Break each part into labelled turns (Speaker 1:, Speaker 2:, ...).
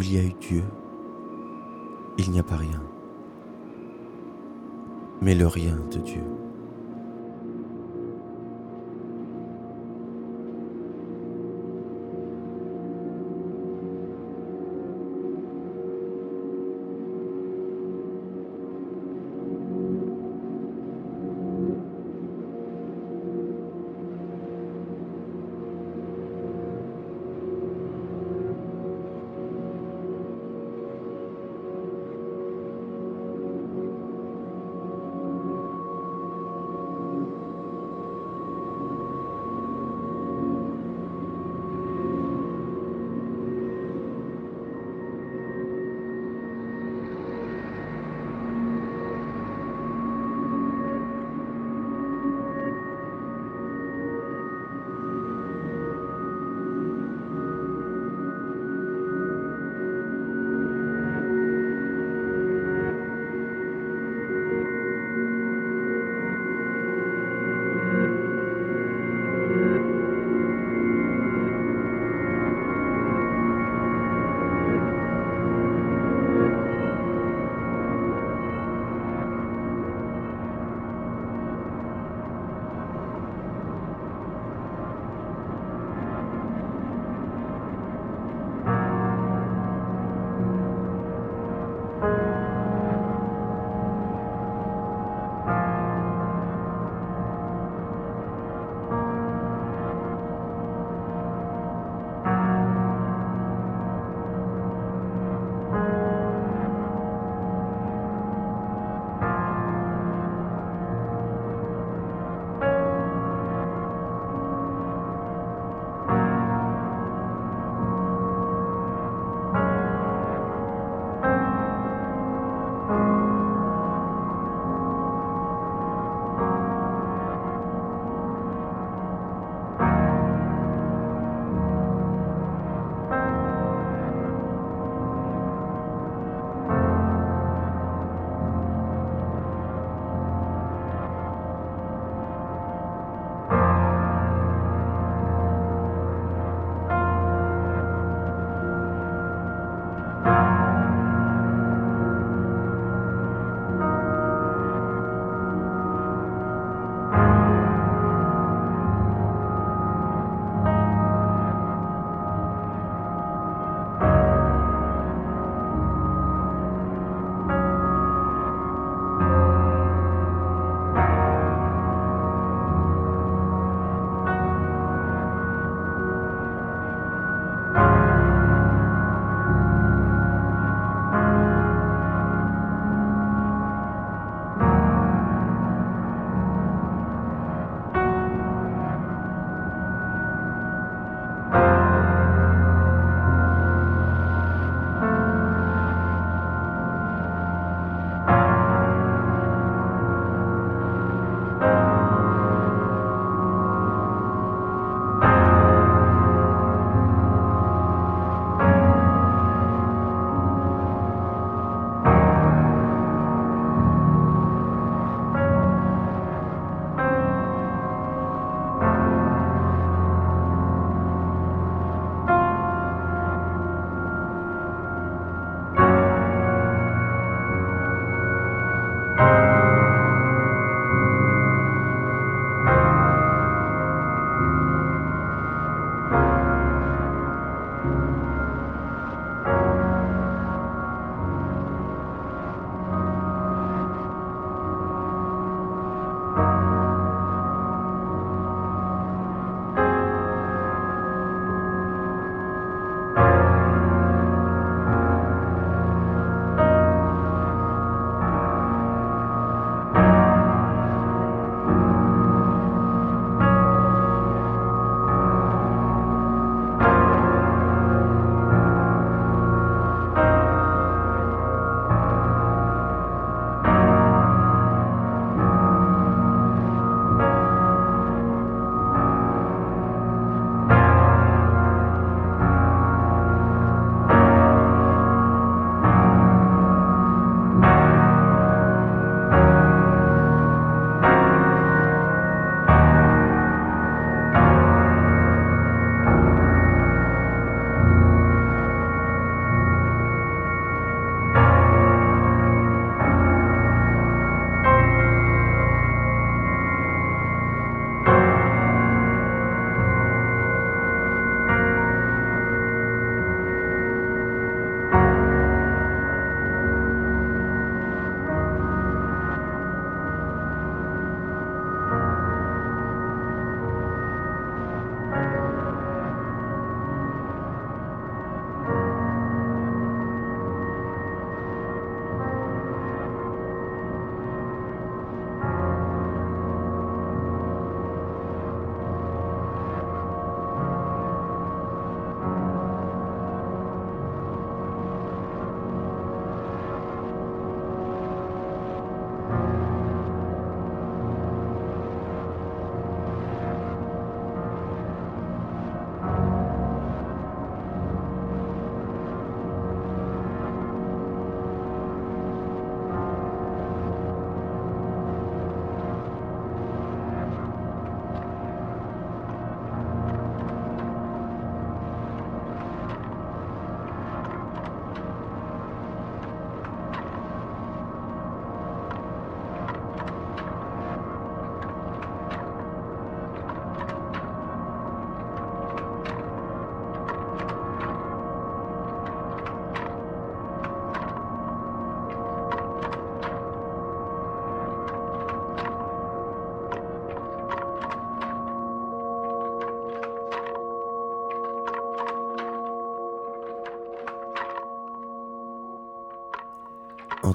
Speaker 1: Où il y a eu Dieu, il n'y a pas rien, mais le rien de Dieu.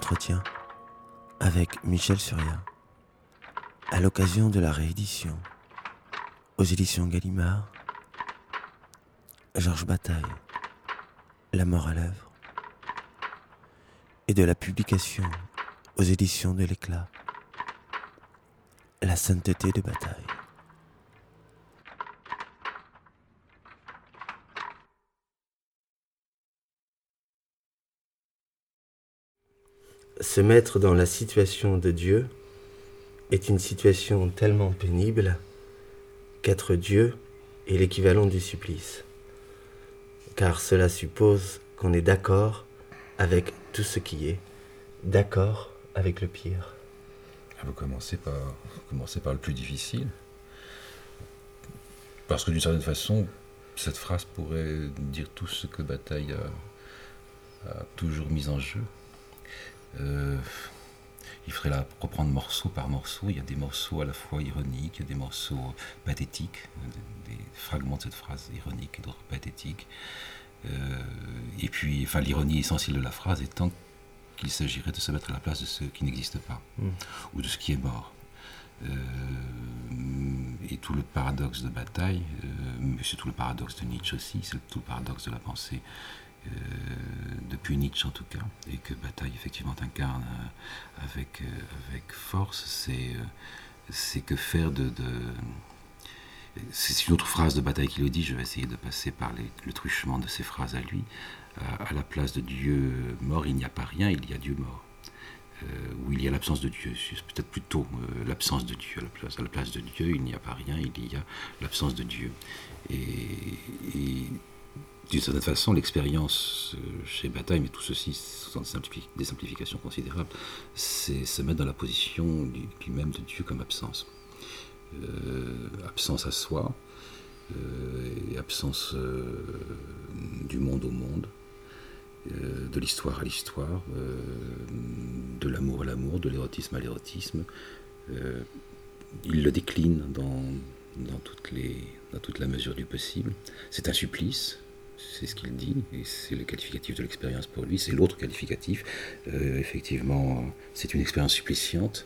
Speaker 1: Entretien avec Michel Surya à l'occasion de la réédition aux éditions Gallimard Georges Bataille La mort à l'œuvre et de la publication aux éditions de l'éclat La sainteté de bataille. Se mettre dans la situation de Dieu est une situation tellement pénible qu'être Dieu est l'équivalent du supplice. Car cela suppose qu'on est d'accord avec tout ce qui est, d'accord avec le pire.
Speaker 2: Vous commencez par, commencez par le plus difficile. Parce que d'une certaine façon, cette phrase pourrait dire tout ce que Bataille a, toujours mis en jeu. Euh, il ferait la reprendre morceau par morceau. Il y a des morceaux à la fois ironiques, il y a des morceaux pathétiques, des, fragments de cette phrase ironique et d'autres pathétiques. Euh, et puis, enfin, l'ironie essentielle de la phrase étant qu'il s'agirait de se mettre à la place de ce qui n'existe pas, mm. ou de ce qui est mort. Euh, et tout le paradoxe de bataille, euh, mais c'est tout le paradoxe de Nietzsche aussi, c'est tout le paradoxe de la pensée euh, depuis Nietzsche en tout cas, et que Bataille effectivement incarne avec, avec force, c'est, c'est que faire de, c'est une autre phrase de Bataille qui le dit, je vais essayer de passer par le truchement de ces phrases à lui. à la place de Dieu mort, il n'y a pas rien, il y a Dieu mort. Euh, où il y a l'absence de Dieu, peut-être plutôt euh, l'absence de Dieu. À la, place, de Dieu, il n'y a pas rien, il y a l'absence de Dieu. Et, d'une certaine façon, l'expérience euh, chez Bataille, mais tout ceci sans des simplifications considérables, c'est se mettre dans la position lui-même de Dieu comme absence. absence à soi, et absence du monde au monde, euh, de l'histoire à l'histoire, euh, de l'amour à l'amour, de l'érotisme à l'érotisme. Euh, il le décline dans, dans toute la mesure du possible. C'est un supplice, c'est ce qu'il dit, et c'est le qualificatif de l'expérience pour lui, c'est l'autre qualificatif. effectivement, c'est une expérience suppliciante.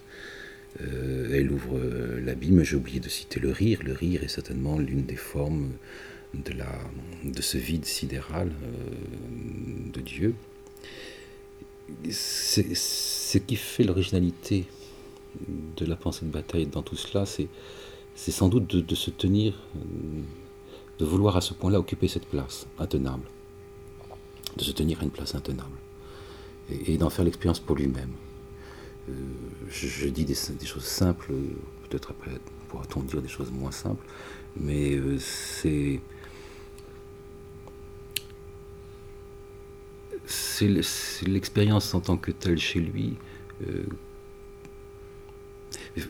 Speaker 2: elle ouvre l'abîme, j'ai oublié de citer le rire. Le rire est certainement l'une des formes de, ce vide sidéral euh, de Dieu. C'est ce qui fait l'originalité de la pensée de bataille dans tout cela, c'est sans doute de, se tenir, de vouloir à ce point-là occuper cette place intenable, de se tenir à une place intenable, et, d'en faire l'expérience pour lui-même. Euh, je, dis des, choses simples, peut-être après pourra-t-on dire des choses moins simples, mais euh, c'est c'est l'expérience en tant que telle chez lui. Euh,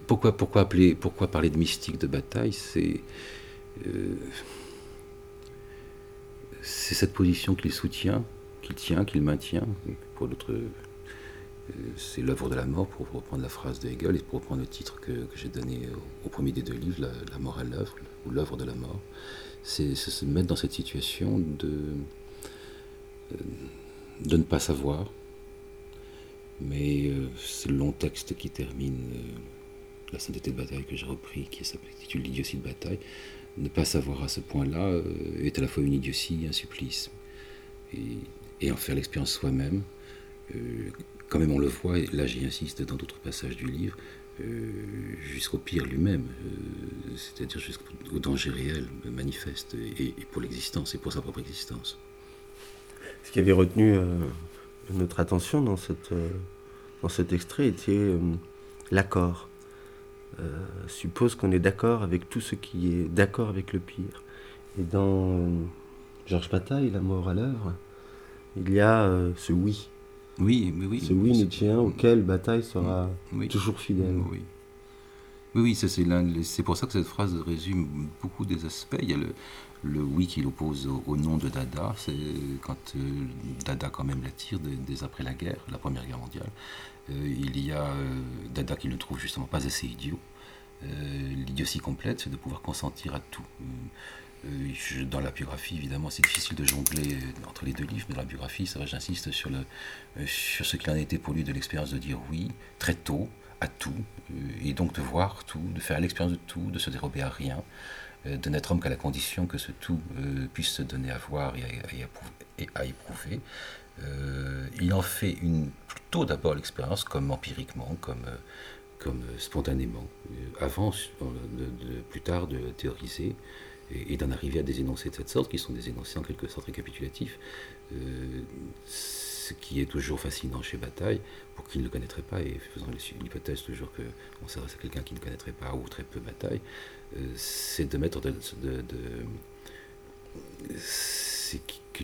Speaker 2: pourquoi, pourquoi, appeler, pourquoi parler de mystique de bataille C'est c'est cette position qu'il soutient, qu'il tient, qu'il maintient. Pour l'autre, euh, c'est l'œuvre de la mort, pour reprendre la phrase de Hegel et pour reprendre le titre que, j'ai donné au, premier des deux livres, La, mort à l'œuvre, ou l'œuvre de la mort. C'est se mettre dans cette situation de de ne pas savoir. Mais euh, c'est le long texte qui termine euh, la sainteté de bataille que j'ai repris, qui s'intitule L'idiotie de bataille. Ne pas savoir à ce point-là euh, est à la fois une idiotie et un supplice. Et, en faire l'expérience soi-même, quand même on le voit, et là j'y insiste dans d'autres passages du livre, jusqu'au pire lui-même, c'est-à-dire jusqu'au danger réel manifeste, et pour l'existence, et pour sa propre existence
Speaker 1: ce qui avait retenu euh, notre attention dans, cette, euh, dans cet extrait était euh, suppose qu'on est d'accord avec tout ce qui est d'accord avec le pire. Et dans Georges Bataille, La mort à l'œuvre, il y a ce oui.
Speaker 2: Oui, mais oui.
Speaker 1: Ce oui nietzschéen auquel Bataille sera toujours fidèle.
Speaker 2: Oui. Oui, c'est pour ça que cette phrase résume beaucoup des aspects. Il y a le, le oui qu'il oppose au, nom de Dada, c'est quand euh, Dada quand même l'attire dès, après la guerre, la Première Guerre mondiale. Euh, il y a euh, Dada qui ne trouve justement pas assez idiot. L'idiotie complète, c'est de pouvoir consentir à tout. Euh, dans la biographie, évidemment, c'est difficile de jongler entre les deux livres, mais dans la biographie, ça j'insiste sur, sur ce qu'il en été pour lui de l'expérience de dire oui, très tôt, à tout, et donc de voir tout, de faire l'expérience de tout, de se dérober à rien, de n'être homme qu'à la condition que ce tout puisse se donner à voir et à, éprouver. il en fait une, plutôt d'abord l'expérience comme empiriquement, comme comme euh, spontanément, euh, avant, plus tard, de théoriser et, d'en arriver à des énoncés de cette sorte, qui sont des énoncés en quelque sorte récapitulatifs, euh, ce qui est toujours fascinant chez Bataille, pour qui ne le connaîtrait pas, et faisant l'hypothèse toujours qu'on s'adresse à quelqu'un qui ne connaîtrait pas ou très peu Bataille, c'est de mettre de,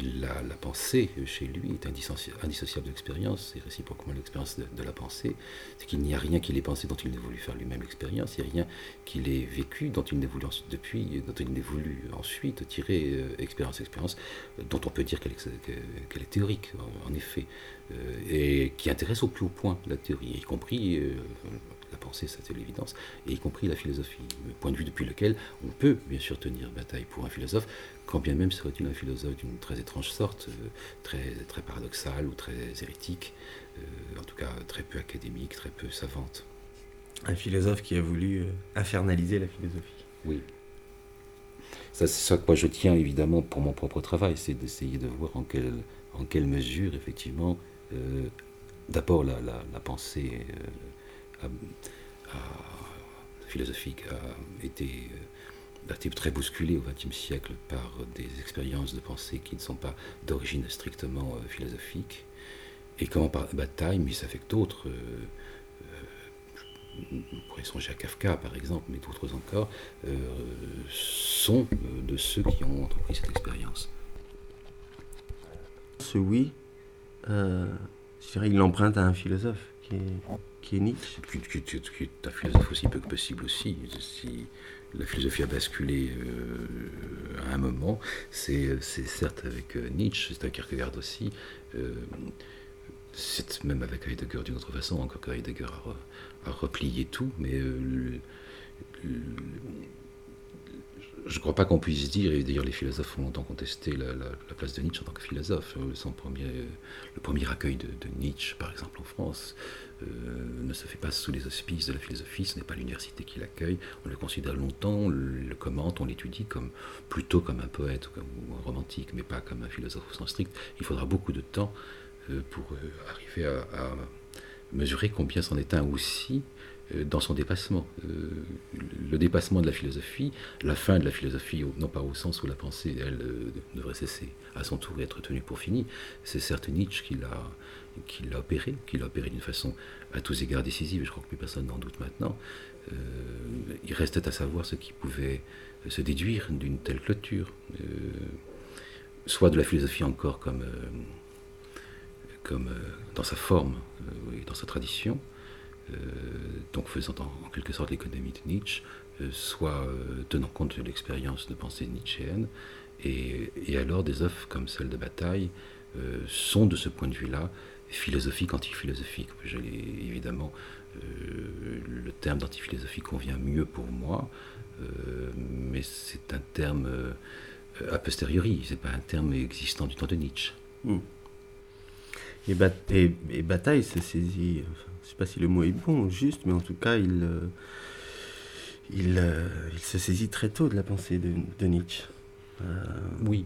Speaker 2: la, la, pensée chez lui est indissociable de l'expérience, c'est réciproquement l'expérience de, la pensée, c'est qu'il n'y a rien qu'il ait pensé dont il n'ait voulu faire lui-même l'expérience, il rien qu'il ait vécu dont il n'ait voulu ensuite, depuis, dont il n'ait voulu ensuite tirer euh, expérience, expérience, dont on peut dire qu'elle est, théorique, en, effet, euh, et qui intéresse au plus haut point la théorie, y compris euh, la pensée, ça c'est l'évidence, et y compris la philosophie, point de vue depuis lequel on peut bien sûr tenir bataille pour un philosophe, quand bien même serait-il un philosophe d'une très étrange sorte, euh, très, très paradoxale ou très hérétique, euh, en tout cas très peu académique, très peu savante.
Speaker 1: Un philosophe qui a voulu euh, infernaliser la philosophie.
Speaker 2: Oui. Ça, c'est ça que moi je tiens évidemment pour mon propre travail, c'est d'essayer de voir en quelle, en quelle mesure effectivement, d'abord la, la, pensée philosophique a été d'un type très bousculé au XXe siècle par des expériences de pensée qui ne sont pas d'origine strictement euh, philosophique, et comment par bataille, mais ça fait que d'autres, euh, euh, on pourrait songer à Kafka par exemple, mais d'autres encore, sont de ceux qui ont entrepris cette expérience.
Speaker 1: Ce oui, je dirais, il l'emprunte à un philosophe qui est, qui est Nietzsche.
Speaker 2: Qui, est un philosophe aussi peu que possible aussi. Si, la philosophie a basculé euh, à un moment. C'est certes avec euh, Nietzsche, c'est avec Kierkegaard aussi. Euh, c'est même avec Heidegger d'une autre façon, encore que Heidegger a, replié tout, mais je ne crois pas qu'on puisse dire, et d'ailleurs les philosophes ont longtemps contesté la, place de Nietzsche en tant que philosophe. Son premier, le premier accueil de, Nietzsche, par exemple en France, euh, ne se fait pas sous les auspices de la philosophie, ce n'est pas l'université qui l'accueille. On le considère longtemps, on le commente, on l'étudie comme, plutôt comme un poète ou, un romantique, mais pas comme un philosophe au sens strict. Il faudra beaucoup de temps euh, pour euh, arriver à, mesurer combien c'en est un aussi dans son dépassement. Euh, le dépassement de la philosophie, la fin de la philosophie, non pas au sens où la pensée, elle, euh, devrait cesser à son tour et être tenue pour finie, c'est certes Nietzsche qui l'a, qui opéré, qui l'a opéré d'une façon à tous égards décisive, et je crois que plus personne n'en doute maintenant. il restait à savoir ce qui pouvait se déduire d'une telle clôture, soit de la philosophie encore comme, comme dans sa forme, dans sa tradition, euh, donc faisant en, quelque sorte l'économie de Nietzsche, euh, soit euh, tenant compte de l'expérience de pensée nietzschéenne, et, alors des œuvres comme celle de Bataille sont de ce point de vue-là philosophiques, antiphilosophiques. Évidemment, le terme d'antiphilosophie convient mieux pour moi, mais c'est un terme a posteriori, c'est pas un terme existant du temps de Nietzsche.
Speaker 1: Et, et, Bataille se saisit, je ne sais pas si le mot est bon, juste, mais en tout cas, il, euh, il, euh, il se saisit très tôt de la pensée de, Nietzsche.
Speaker 2: Euh, oui,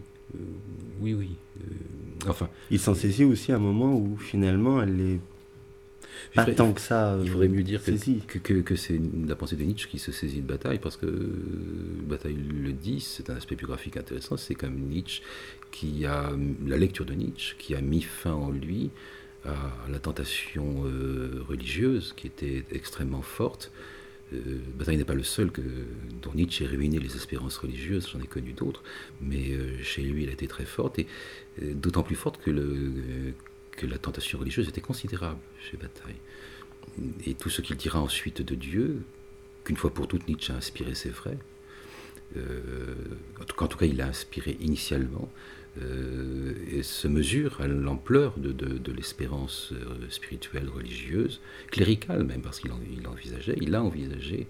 Speaker 2: oui, oui.
Speaker 1: enfin, il s'en saisit aussi à un moment où finalement elle est pas tant que ça.
Speaker 2: il faudrait mieux dire que, que, que, c'est la pensée de Nietzsche qui se saisit de Bataille, parce que Bataille le dit, c'est un aspect biographique intéressant, c'est comme Nietzsche qui a la lecture de Nietzsche qui a mis fin en lui à la tentation euh, religieuse qui était extrêmement forte. Euh, Bataille n'est pas le seul que, dont Nietzsche ait ruiné les espérances religieuses, j'en ai connu d'autres, mais euh, chez lui elle a été très forte, et d'autant plus forte que, la tentation religieuse était considérable chez Bataille. Et tout ce qu'il dira ensuite de Dieu, qu'une fois pour toutes Nietzsche a inspiré, c'est vrai, en, tout en tout cas il l'a inspiré initialement, euh, et se mesure à l'ampleur de, de, l'espérance euh, spirituelle, religieuse, cléricale même, parce qu'il il envisageait, il a envisagé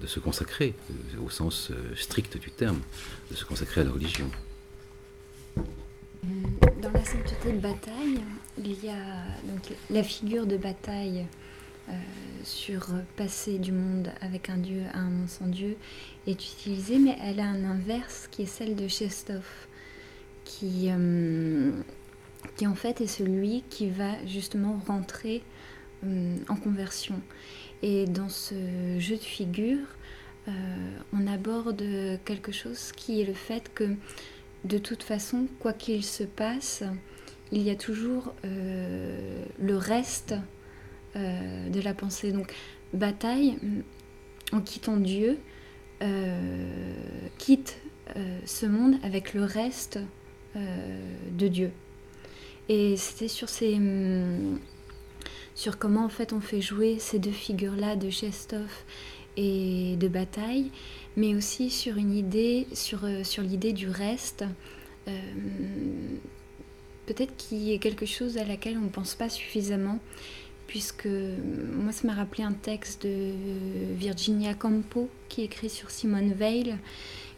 Speaker 2: de se consacrer, au sens strict du terme, de se consacrer à la religion.
Speaker 3: Dans la sainteté de bataille, il y a donc la figure de bataille euh, sur passer du monde avec un dieu à un monde sans dieu est utilisée, mais elle a un inverse qui est celle de Chestov, qui, euh, qui en fait est celui qui va justement rentrer euh, en conversion. Et dans ce jeu de figures, on aborde quelque chose qui est le fait que de toute façon, quoi qu'il se passe, il y a toujours le reste euh, de la pensée. Donc, bataille, en quittant Dieu, euh, quitte euh, ce monde avec le reste de Dieu. Et c'était sur ces sur comment en fait on fait jouer ces deux figures-là de Chestov et de bataille, mais aussi sur une idée, sur, sur l'idée du reste, peut-être qui est quelque chose à laquelle on ne pense pas suffisamment, puisque moi, ça m'a rappelé un texte de Virginia Campo qui écrit sur Simone Veil,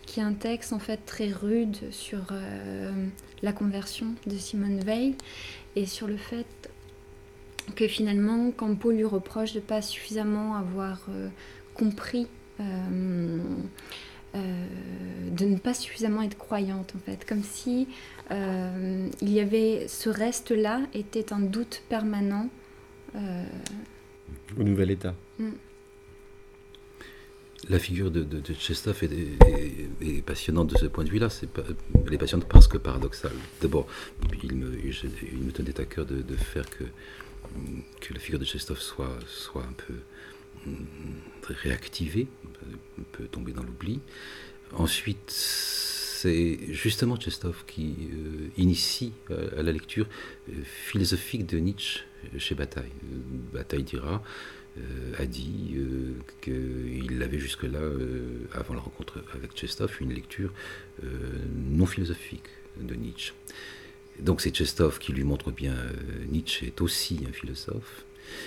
Speaker 3: qui est un texte en fait très rude sur euh, la conversion de Simone Veil et sur le fait que finalement Campo lui reproche de pas suffisamment avoir euh, compris. Euh, de ne pas suffisamment être croyante en fait, comme si il y avait ce reste-là était un doute permanent
Speaker 1: Au nouvel état. Mm.
Speaker 2: La figure de, de, Chestov est, passionnante de ce point de vue-là. elle est passionnante parce que paradoxale. D'abord, il me, tenait à cœur de, faire que, que la figure de Chestov soit, soit un peu mm, réactivée, peut tomber dans l'oubli. Ensuite, c'est justement Chestov qui euh, initie euh, à la lecture philosophique de Nietzsche chez Bataille. Bataille dira, euh, a dit euh, qu'il avait jusque-là, euh, avant la rencontre avec Chestov, une lecture non philosophique de Nietzsche. Donc c'est Chestov qui lui montre bien Nietzsche est aussi un philosophe,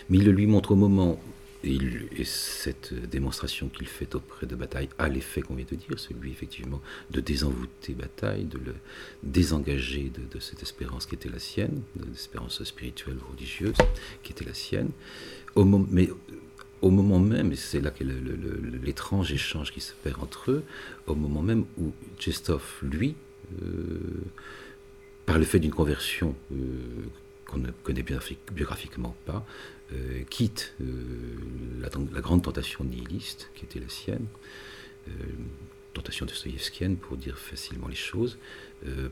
Speaker 2: mais il le lui montre au moment et, cette démonstration qu'il fait auprès de Bataille a l'effet qu'on vient de dire, celui effectivement de désenvoûter Bataille, de le désengager de, cette espérance qui était la sienne, de l'espérance spirituelle ou religieuse qui était la sienne. Au mais au moment même, et c'est là qu'est l'étrange échange qui se perd entre eux, au moment même où Chestov, lui, euh, par le fait d'une conversion euh, qu'on ne connaît biographiquement pas, euh, quitte la, grande tentation nihiliste qui était la sienne, tentation dostoïevskienne pour dire facilement les choses,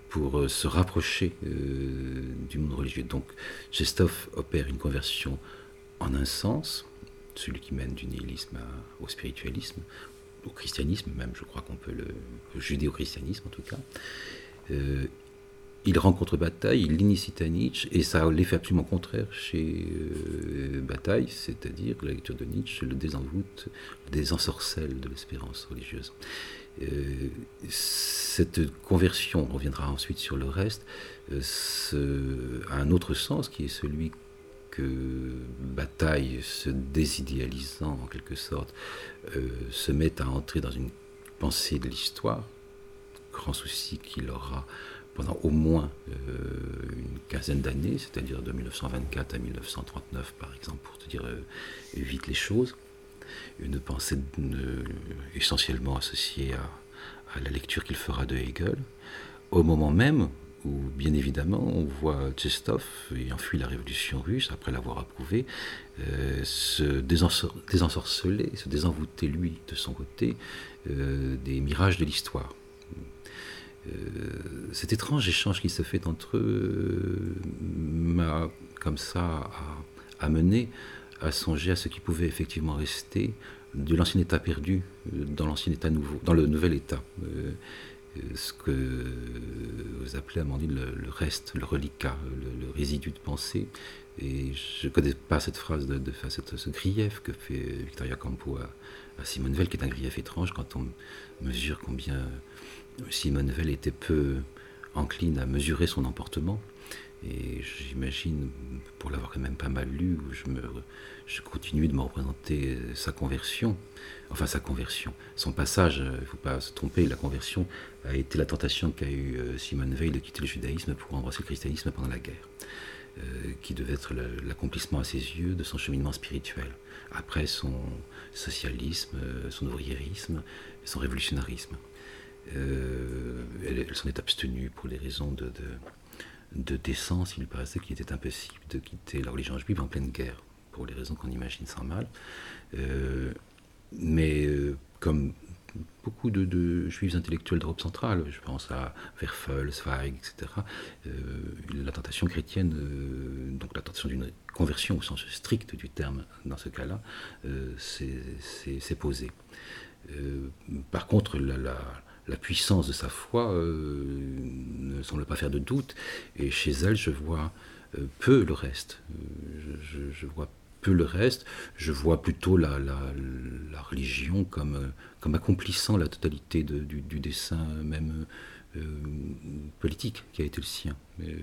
Speaker 2: pour se rapprocher du monde religieux. Donc Chestov opère une conversion en un sens, celui qui mène du nihilisme au spiritualisme, au christianisme même, je crois qu'on peut le, au judéo-christianisme en tout cas il rencontre Bataille, il l'initie à Nietzsche, et ça a l'effet absolument contraire chez euh, Bataille, c'est-à-dire la lecture de Nietzsche le désenvoûte, le désensorcelle de l'espérance religieuse. Euh, cette conversion, on reviendra ensuite sur le reste, euh, a un autre sens qui est celui Bataille, se désidéalisant en quelque sorte, se met à entrer dans une pensée de l'histoire, grand souci qu'il aura pendant au moins euh, une quinzaine d'années, c'est-à-dire de 1924 à 1939 par exemple, pour te dire euh, vite les choses. Une pensée essentiellement associée à, la lecture qu'il fera de Hegel, au moment même où, bien évidemment, on voit Tchestov, ayant fui la révolution russe, après l'avoir approuvé, euh, se désensorceler, se désenvoûter, lui, de son côté, des mirages de l'histoire. Euh, cet étrange échange qui se fait entre eux m'a comme ça amené à songer à ce qui pouvait effectivement rester de l'ancien état perdu euh, dans l'ancien état nouveau, dans le nouvel état. Euh, ce que vous appelez, Amandine, le, reste, le reliquat, le, résidu de pensée. Et je ne connais pas cette phrase, de, de, ce grief que fait Victoria Campo à, à Simone Veil, qui est un grief étrange quand on mesure combien Simone Veil était peu encline à mesurer son emportement Et j'imagine, pour l'avoir quand même pas mal lu, je, me, je continue de me représenter sa conversion, enfin sa conversion, son passage, il ne faut pas se tromper, la conversion a été la tentation qu'a eu Simone Veil de quitter le judaïsme pour embrasser le christianisme pendant la guerre. Euh, qui devait être l'accomplissement à ses yeux de son cheminement spirituel. Après son socialisme, euh, son ouvriérisme, son révolutionnarisme. Euh, elle, s'en est abstenue pour des raisons de, de, décence. Il lui paraissait qu'il était impossible de quitter la religion juive en pleine guerre, pour les raisons qu'on imagine sans mal. mais comme beaucoup de, juifs intellectuels d'Europe centrale, je pense à Werfel, Zweig, etc. Euh, la tentation chrétienne, euh, donc la tentation d'une conversion au sens strict du terme dans ce cas-là, euh, s'est posée. par contre, la, puissance de sa foi ne semble pas faire de doute, et chez elle, je vois peu le reste. Je, je vois le reste. Je vois plutôt la, religion comme, comme accomplissant la totalité du, dessin même euh, politique qui a été le sien. Euh,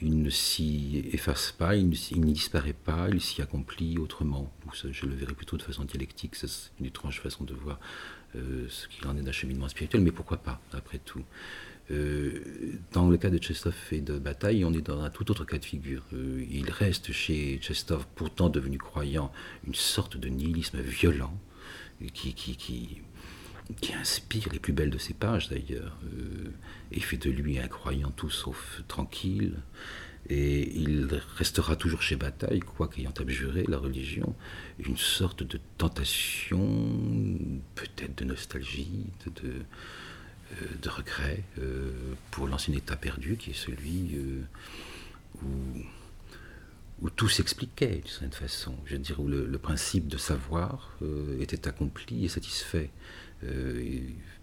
Speaker 2: il ne s'y efface pas, il n'y disparaît pas, il s'y accomplit autrement. je le verrai plutôt de façon dialectique, c'est une étrange façon de voir euh, ce qu'il en est d'un cheminement spirituel, mais pourquoi pas, après tout euh, dans le cas de Chestov et de Bataille, on est dans un tout autre cas de figure. Euh, il reste chez Chestov, pourtant devenu croyant, une sorte de nihilisme violent qui, qui, qui, inspire les plus belles de ses pages d'ailleurs, euh, et fait de lui un croyant tout sauf tranquille. Et il restera toujours chez Bataille, quoique ayant abjuré la religion, une sorte de tentation, peut-être de nostalgie, de, euh, de regret euh, pour l'ancien état perdu qui est celui euh, où, tout s'expliquait d'une certaine façon. Je veux dire, où le, principe de savoir était accompli et satisfait.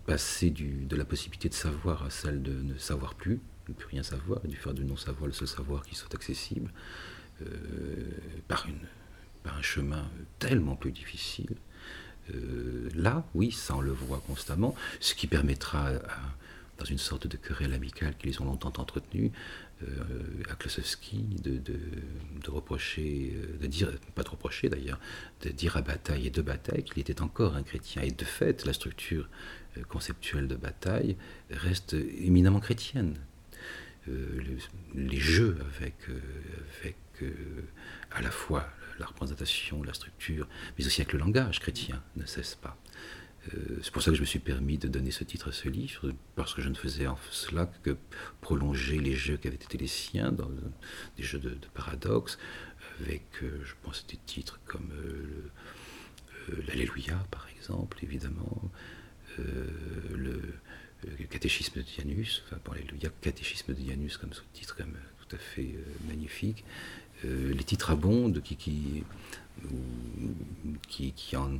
Speaker 2: passer de la possibilité de savoir à celle de ne savoir plus, ne plus rien savoir, et du faire de non-savoir le seul savoir qui soit accessible, par un chemin tellement plus difficile euh, là, oui, ça on le voit constamment, ce qui permettra, dans une sorte de querelle amicale qu'ils ont longtemps entretenue, euh, à Klosowski de, reprocher, euh, de dire, pas de reprocher d'ailleurs, de dire à Bataille et de Bataille qu'il était encore un chrétien. Et de fait, la structure conceptuelle de Bataille reste éminemment chrétienne. les jeux avec à la fois la représentation, la structure, mais aussi avec le langage chrétien, ne cesse pas. Euh, c'est pour ça que je me suis permis de donner ce titre à ce livre, parce que je ne faisais en cela que prolonger les jeux qui avaient été les siens, dans des jeux de, paradoxe, avec, euh, je pense, des titres comme euh, l'Alléluia, par exemple, évidemment, le, catéchisme de Dianus, enfin, pour l'Alléluia, catéchisme de Dianus comme sous-titre, comme tout à fait magnifique, euh, les titres abondent, qui, qui, qui, qui en...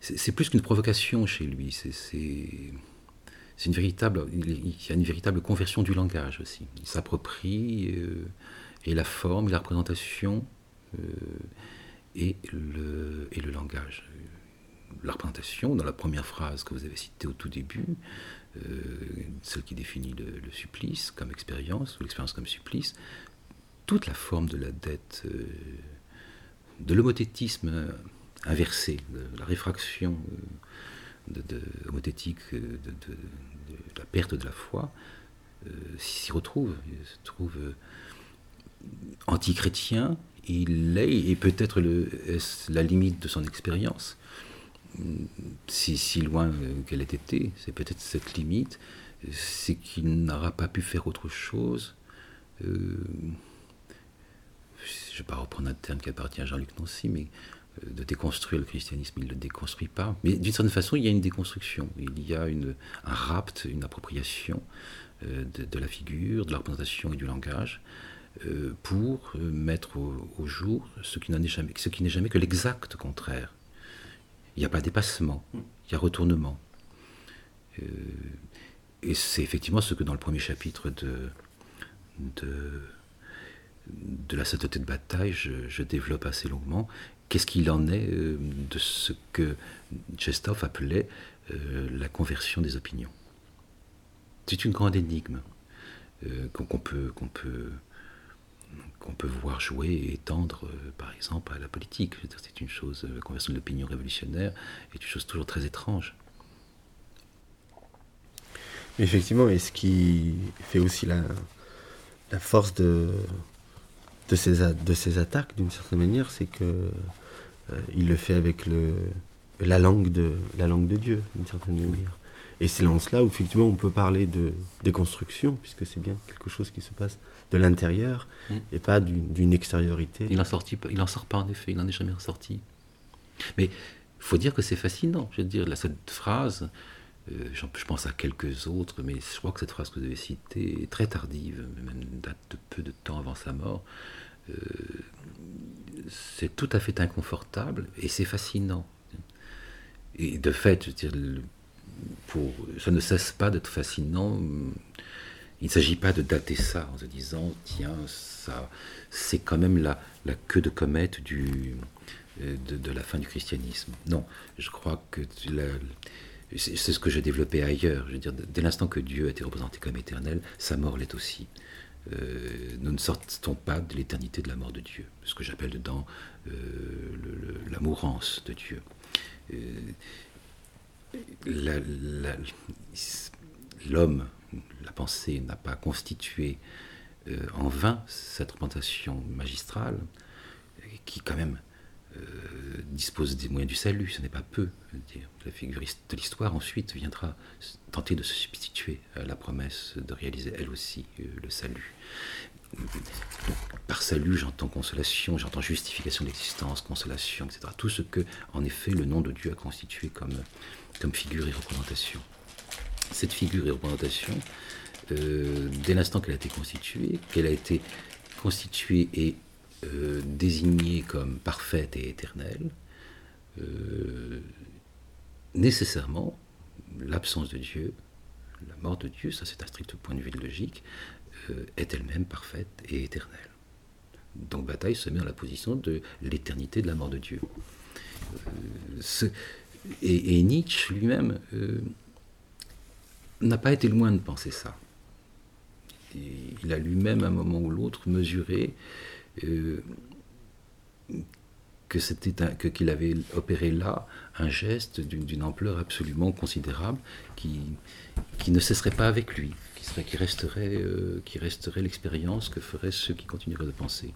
Speaker 2: C'est plus qu'une provocation chez lui, c'est une véritable, il y a une véritable conversion du langage aussi. Il s'approprie euh, et la forme, la représentation euh, et, le, langage. La représentation, dans la première phrase que vous avez citée au tout début, celle qui définit le, supplice comme expérience, ou l'expérience comme supplice, toute la forme de la dette, euh, de l'homothétisme inversé, de la réfraction euh, de, de, homothétique, de, la perte de la foi, s'y retrouve. Il se trouve anti-chrétien, il l'est, et peut-être la limite de son expérience? Si, loin qu'elle ait été, c'est peut-être cette limite, c'est qu'il n'aura pas pu faire autre chose. Euh, je ne vais pas reprendre un terme qui appartient à Jean-Luc Nancy, mais euh, de déconstruire le christianisme, il ne le déconstruit pas. Mais d'une certaine façon, il y a une déconstruction, il y a un rapt, une appropriation euh, de, la figure, de la représentation et du langage, pour mettre au, jour ce qui n'est jamais, jamais que l'exact contraire il n'y a pas dépassement, il y a retournement. Euh, et c'est effectivement ce que dans le premier chapitre de, de, la sainteté de bataille, je, développe assez longuement. Qu'est-ce qu'il en est euh, de ce que Chestov appelait euh, la conversion des opinions? C'est une grande énigme. qu'on peut, qu'on peut, qu'on peut voir jouer et étendre, par exemple, à la politique. C'est une chose, la conversion de l'opinion révolutionnaire est une chose toujours très étrange.
Speaker 1: Effectivement, et ce qui fait aussi la, force de, de, ces, de attaques, d'une certaine manière, c'est que euh, il le fait avec le, la, langue de, la langue de Dieu, d'une certaine manière. Et c'est dans cela où, effectivement, on peut parler de déconstruction, puisque c'est bien quelque chose qui se passe de l'intérieur mm. et pas d'une extériorité.
Speaker 2: Il n'en sort pas, en effet, il n'en est jamais ressorti. Mais il faut dire que c'est fascinant. Je veux dire, là, cette phrase, euh, je pense à quelques autres, mais je crois que cette phrase que vous avez citée est très tardive, même date de peu de temps avant sa mort. Euh, c'est tout à fait inconfortable et c'est fascinant. Et de fait, je veux dire, ça ne cesse pas d'être fascinant. Il ne s'agit pas de dater ça en se disant, tiens, ça, c'est quand même la, queue de comète du, euh, de, la fin du christianisme. Non, je crois que c'est ce que j'ai développé ailleurs. Je veux dire, dès l'instant que Dieu a été représenté comme éternel, sa mort l'est aussi. Euh, nous ne sortons pas de l'éternité de la mort de Dieu, ce que j'appelle dedans euh, la mourance de Dieu. Euh, l'homme, la, pensée n'a pas constitué en vain cette représentation magistrale qui quand même euh, dispose des moyens du salut, ce n'est pas peu. La figure de l'histoire ensuite viendra tenter de se substituer à la promesse de réaliser elle aussi euh, le salut. Par salut, j'entends consolation, j'entends justification de l'existence, consolation, etc. Tout ce que, en effet, le nom de Dieu a constitué comme, figure et représentation. Cette figure et représentation, euh, dès l'instant qu'elle a été constituée, qu'elle a été constituée et euh, désignée comme parfaite et éternelle, euh, nécessairement, l'absence de Dieu, la mort de Dieu, ça c'est un strict point de vue logique, est elle-même parfaite et éternelle. Donc Bataille se met dans la position de l'éternité de la mort de Dieu. et, et, Nietzsche lui-même n'a pas été loin de penser ça. il a lui-même, à un moment ou l'autre, mesuré euh, que c'était qu'il avait opéré là un geste d'une ampleur absolument considérable qui ne cesserait pas avec lui, qui serait qui resterait euh, resterait l'expérience que feraient ceux qui continueraient de penser.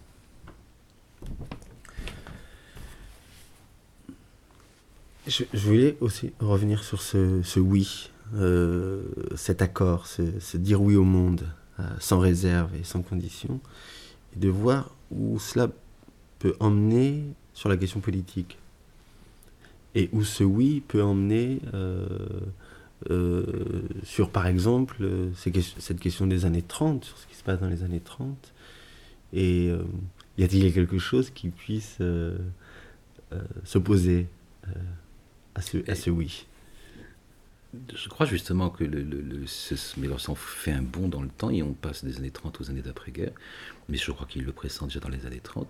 Speaker 1: Je, voulais aussi revenir sur ce, oui, euh, cet accord, ce, dire oui au monde, sans réserve et sans condition, et de voir où cela peut emmener sur la question politique. Et où ce oui peut emmener euh, euh, sur, par exemple, cette question des années 30, sur ce qui se passe dans les années 30. Et euh, y a-t-il quelque chose qui puisse s'opposer à ce, à ce oui?
Speaker 2: Je crois justement que le, mais lorsqu'on fait un bond dans le temps et on passe des années 30 aux années d'après-guerre, mais je crois qu'il le pressent déjà dans les années 30,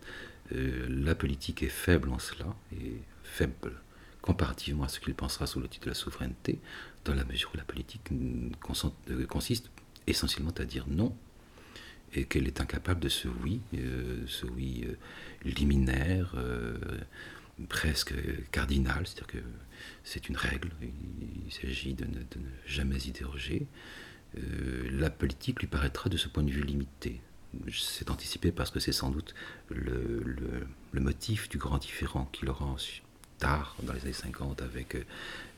Speaker 2: euh, la politique est faible en cela, et faible comparativement à ce qu'il pensera sous le titre de la souveraineté, dans la mesure où la politique euh, consiste essentiellement à dire non, et qu'elle est incapable de ce oui, euh, ce oui liminaire, presque cardinal, c'est-à-dire que c'est une règle, il s'agit de, ne jamais y déroger. Euh, la politique lui paraîtra de ce point de vue limité. C'est anticipé parce que c'est sans doute le, motif du grand différent qui l'aura tard, dans les années 50, avec euh,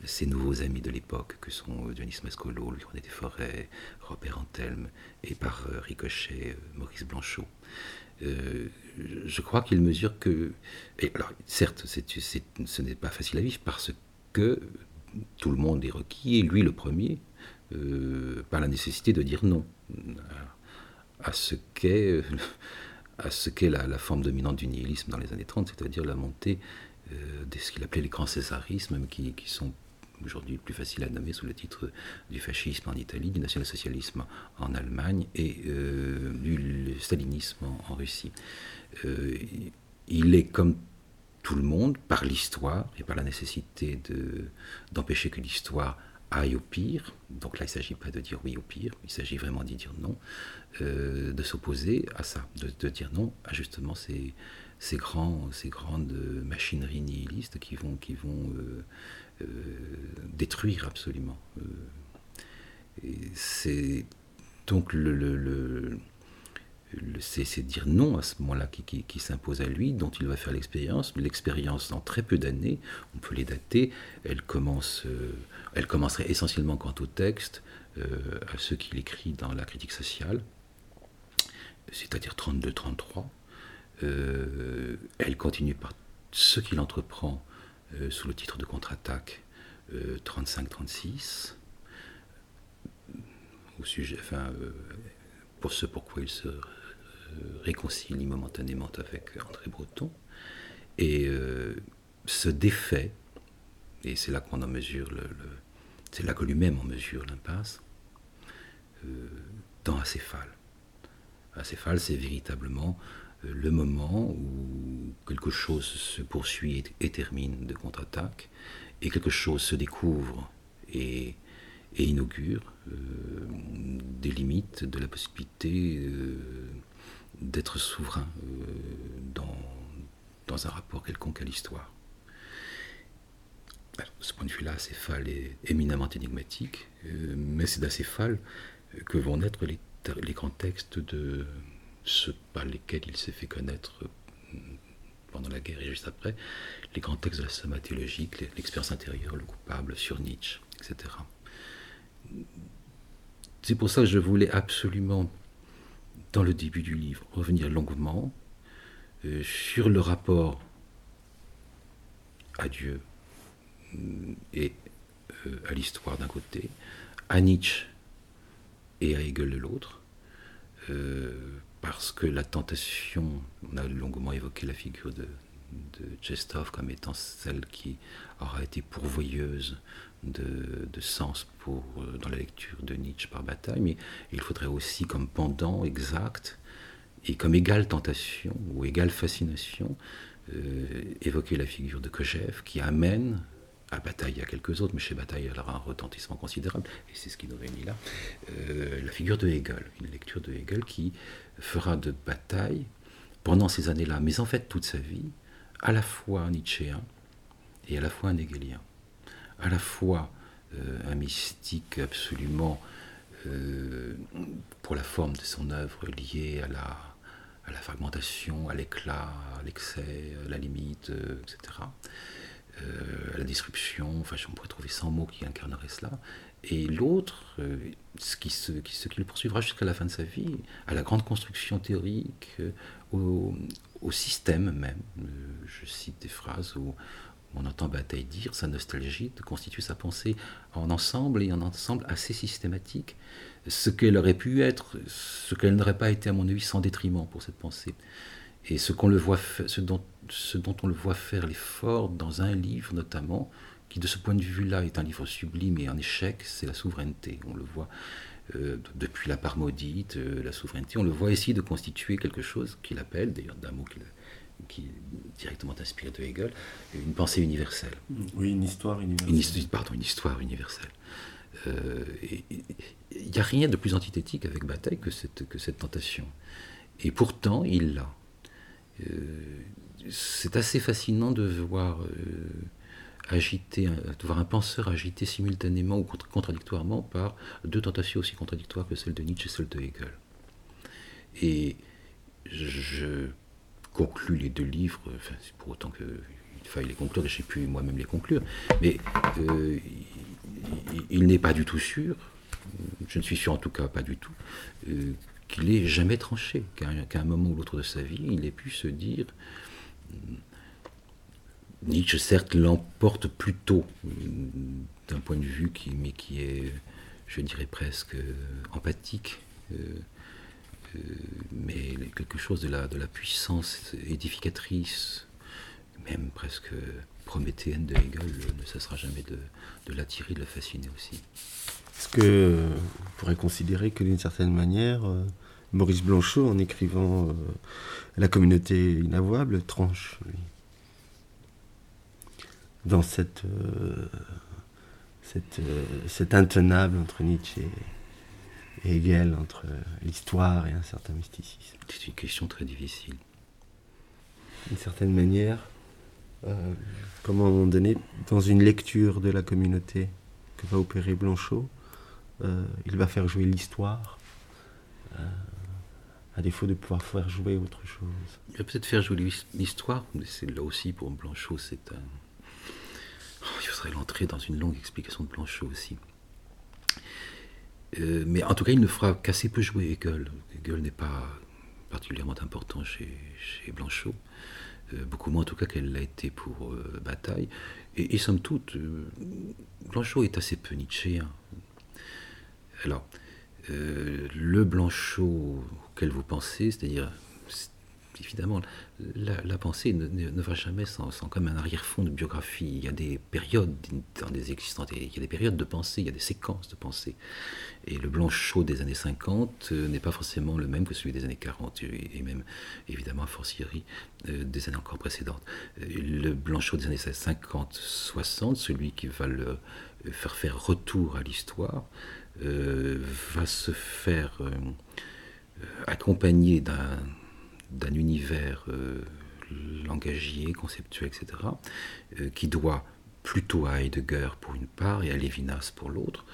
Speaker 2: ses nouveaux amis de l'époque, que sont Dionys Mascolo, Louis René Desforêts, Robert Antelme, et par euh, ricochet Maurice Blanchot. je crois qu'il mesure que. Alors, certes, ce n'est pas facile à vivre parce que tout le monde est requis, et lui le premier, euh, par la nécessité de dire non à, ce qu'est à ce qu'est la, forme dominante du nihilisme dans les années 30, c'est-à-dire la montée euh, de ce qu'il appelait les grands césarismes, qui, sont aujourd'hui plus faciles à nommer sous le titre du fascisme en Italie, du national-socialisme en Allemagne et euh, du stalinisme en, en Russie. il est comme tout le monde par l'histoire et par la nécessité d'empêcher que l'histoire aille au pire, donc là il ne s'agit pas de dire oui au pire, il s'agit vraiment d'y dire non, euh, de s'opposer à ça, de, dire non à justement ces, ces, grands, ces grandes machineries nihilistes qui vont, qui vont euh, euh, détruire absolument. c'est donc le, le c'est dire non à ce moment-là qui, s'impose à lui, dont il va faire l'expérience. Mais l'expérience, dans très peu d'années, on peut les dater, elle, commence, euh, elle commencerait essentiellement quant au texte, euh, à ceux qu'il écrit dans la critique sociale, c'est-à-dire 32-33. Euh, elle continue par ce qu'il entreprend sous le titre de contre-attaque 35-36, au sujet, pour ce pourquoi il se réconcilie momentanément avec André Breton et euh, se défait, et c'est là qu'on en mesure le, c'est là que lui-même en mesure l'impasse, euh, dans Acéphale. Acéphale, c'est véritablement euh, le moment où quelque chose se poursuit et, termine de contre-attaque, et quelque chose se découvre et inaugure des limites de la possibilité d'être souverain euh, dans, dans un rapport quelconque à l'histoire. De ce point de vue-là, Acéphale est éminemment énigmatique, euh, mais c'est d'Acéphale que vont naître les, les, grands textes de ceux par lesquels il s'est fait connaître euh, pendant la guerre et juste après, les grands textes de la soma théologique, l'expérience intérieure, le coupable, sur Nietzsche, etc. C'est pour ça que je voulais absolument dans le début du livre, revenir longuement euh, sur le rapport à Dieu mm, et euh, à l'histoire d'un côté, à Nietzsche et à Hegel de l'autre, euh, parce que la tentation, on a longuement évoqué la figure de, de Chestov comme étant celle qui aura été pourvoyeuse de, sens pour, euh, dans la lecture de Nietzsche par bataille, mais il faudrait aussi comme pendant exact et comme égale tentation ou égale fascination euh, évoquer la figure de Kojève qui amène à Bataille, a quelques autres, mais chez Bataille, elle aura un retentissement considérable, et c'est ce qui nous réunit là, euh, la figure de Hegel, une lecture de Hegel qui fera de Bataille, pendant ces années-là, mais en fait toute sa vie, à la fois un Nietzschéen et à la fois un Hegelien à la fois euh, un mystique absolument, euh, pour la forme de son œuvre, lié à la, fragmentation, à l'éclat, à l'excès, à la limite, euh, etc., à la disruption, enfin, on pourrait trouver 100 mots qui incarneraient cela, et l'autre, ce qui le poursuivra jusqu'à la fin de sa vie, à la grande construction théorique, au, au système même. je cite des phrases où on entend Bataille dire, sa nostalgie de constituer sa pensée en ensemble et en ensemble assez systématique, ce qu'elle aurait pu être, ce qu'elle n'aurait pas été à mon avis sans détriment pour cette pensée. Et ce, qu'on le voit ce, dont, ce dont on le voit faire l'effort dans un livre notamment, qui de ce point de vue-là est un livre sublime et en échec, c'est la souveraineté. On le voit euh, depuis la part maudite, euh, la souveraineté, on le voit essayer de constituer quelque chose qu'il appelle, d'ailleurs d'un mot qu'il qui est directement inspiré de Hegel, une pensée universelle.
Speaker 1: Oui, une histoire universelle.
Speaker 2: Une histoire, pardon, une histoire universelle. Euh, il n'y a rien de plus antithétique avec Bataille que cette, que cette tentation. Et pourtant, il l'a. Euh, c'est assez fascinant de voir euh, agiter, de voir un penseur agité simultanément ou contradictoirement par deux tentations aussi contradictoires que celle de Nietzsche et celle de Hegel. Et je conclut les deux livres, pour autant qu'il faille les conclure, et sais plus moi-même les conclure, mais euh, il, n'est pas du tout sûr, je ne suis sûr en tout cas pas du tout, euh, qu'il ait jamais tranché, qu'à un moment ou l'autre de sa vie, il ait pu se dire, Nietzsche certes l'emporte plutôt d'un point de vue qui, mais qui est, je dirais presque empathique. Euh, euh, mais quelque chose de la, de la puissance édificatrice, même presque prométhéenne de Hegel, ne cessera jamais de, l'attirer, de la fasciner aussi.
Speaker 1: Est-ce que on pourrait considérer que d'une certaine manière, euh, Maurice Blanchot, en écrivant euh, La communauté inavouable, tranche dans cette, cette, cet intenable entre Nietzsche et, Hegel, entre l'histoire et un certain mysticisme
Speaker 2: C'est une question très difficile.
Speaker 1: D'une certaine manière, comme à un moment donné, dans une lecture de la communauté que va opérer Blanchot, il va faire jouer l'histoire à défaut de pouvoir faire jouer autre chose.
Speaker 2: Il va peut-être faire jouer l'histoire, mais c'est là aussi pour Blanchot, c'est un. Oh, il faudrait l'entrer dans une longue explication de Blanchot aussi. Euh, mais en tout cas, il ne fera qu'assez peu jouer Hegel. Hegel n'est pas particulièrement important chez, chez Blanchot, euh, beaucoup moins en tout cas qu'elle l'a été pour euh, Bataille. Et, somme toute, Blanchot est assez peu nietzschéen. Alors, le Blanchot auquel vous pensez, c'est-à-dire évidemment, la, pensée ne, va jamais sans, comme un arrière-fond de biographie. Il y a des périodes dans des existantes, il y a des périodes de pensée, il y a des séquences de pensée. Et le Blanchot des années 50 euh, n'est pas forcément le même que celui des années 40, et, même, évidemment, a fortiori, euh, des années encore précédentes. le Blanchot des années 50-60, celui qui va le faire faire retour à l'histoire, euh, va se faire euh, accompagner d'un, d'un univers euh, langagier, conceptuel, etc., qui doit plutôt à Heidegger pour une part et à Lévinas pour l'autre,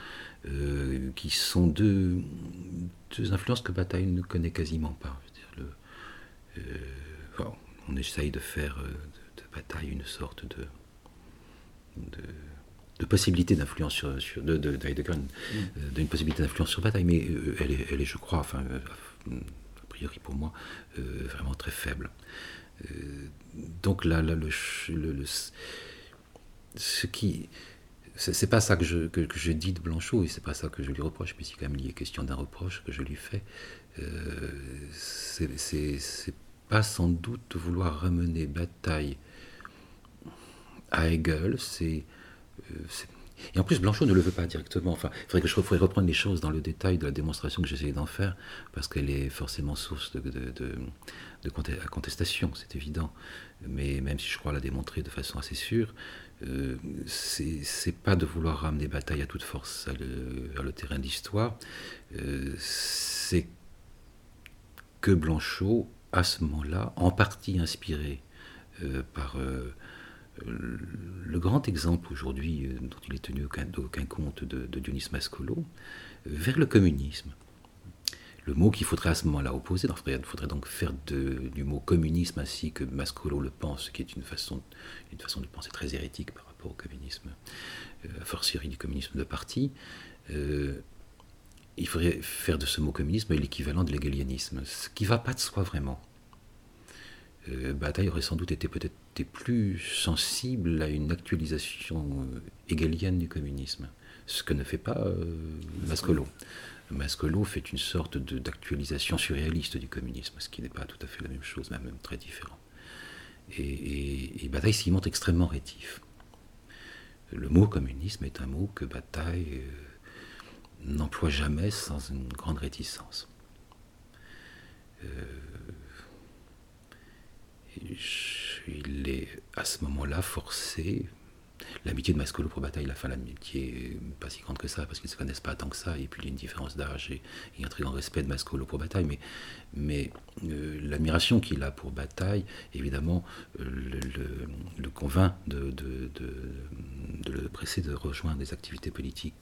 Speaker 2: qui sont deux, deux, influences que Bataille ne connaît quasiment pas. Dire, le, on essaye de faire de, de, Bataille une sorte de, de de possibilité d'influence sur, sur, de, de, Heidegger, mm. euh, d'une possibilité d'influence sur Bataille, mais euh, elle, est, elle est, je crois, enfin, euh, priori pour moi, vraiment très faible. donc là, là le, le, ce qui, c'est pas ça que je, que, je dis de Blanchot et c'est pas ça que je lui reproche, puisqu'il quand même il est question d'un reproche que je lui fais. c'est pas sans doute vouloir ramener Bataille à Hegel, c'est euh, et en plus, Blanchot ne le veut pas directement. Enfin, il faudrait que je faudrait reprendre les choses dans le détail de la démonstration que j'essayais d'en faire, parce qu'elle est forcément source de, de, de, contestation, c'est évident. Mais même si je crois la démontrer de façon assez sûre, euh, c'est pas de vouloir ramener bataille à toute force vers le, terrain d'histoire. Euh, c'est que Blanchot, à ce moment-là, en partie inspiré euh, par le grand exemple aujourd'hui euh, dont il est tenu aucun, compte de, Dionys Mascolo, euh, vers le communisme. Le mot qu'il faudrait à ce moment-là opposer, il faudrait, donc faire du mot communisme ainsi que Mascolo le pense, qui est une façon, une façon de penser très hérétique par rapport au communisme, euh, a fortiori du communisme de parti. il faudrait faire de ce mot communisme l'équivalent de l'hegelianisme, ce qui ne va pas de soi vraiment. Bataille aurait sans doute été peut-être plus sensible à une actualisation euh, hegelienne du communisme, ce que ne fait pas euh, Mascolo. Mascolo fait une sorte d'actualisation surréaliste du communisme, ce qui n'est pas tout à fait la même chose, mais même très différent. Et, Bataille s'y montre extrêmement rétif. Le mot communisme est un mot que Bataille euh, n'emploie jamais sans une grande réticence. Il est à ce moment-là forcé. L'amitié de Mascolo pour Bataille, la fin, l'amitié pas si grande que ça, parce qu'ils ne se connaissent pas tant que ça, et puis il y a une différence d'âge et, un très grand respect de Mascolo pour Bataille, mais, euh, l'admiration qu'il a pour Bataille, évidemment, euh, le, convainc de, de, de, le presser de rejoindre des activités politiques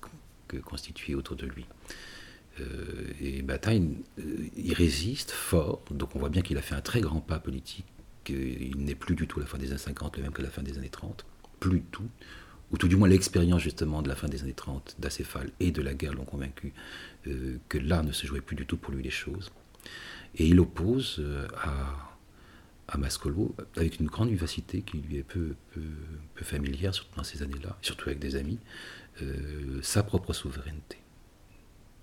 Speaker 2: que constituées autour de lui. Euh, et Bataille, il résiste fort, donc on voit bien qu'il a fait un très grand pas politique qu'il n'est plus du tout la fin des années 50 le même que la fin des années 30, plus tout, ou tout du moins l'expérience justement de la fin des années 30 d'Acéphale et de la guerre l'ont convaincu euh, que là ne se jouait plus du tout pour lui les choses. Et il oppose euh, à, Mascolo avec une grande vivacité qui lui est peu, peu, familière, surtout dans ces années-là, surtout avec des amis, euh, sa propre souveraineté,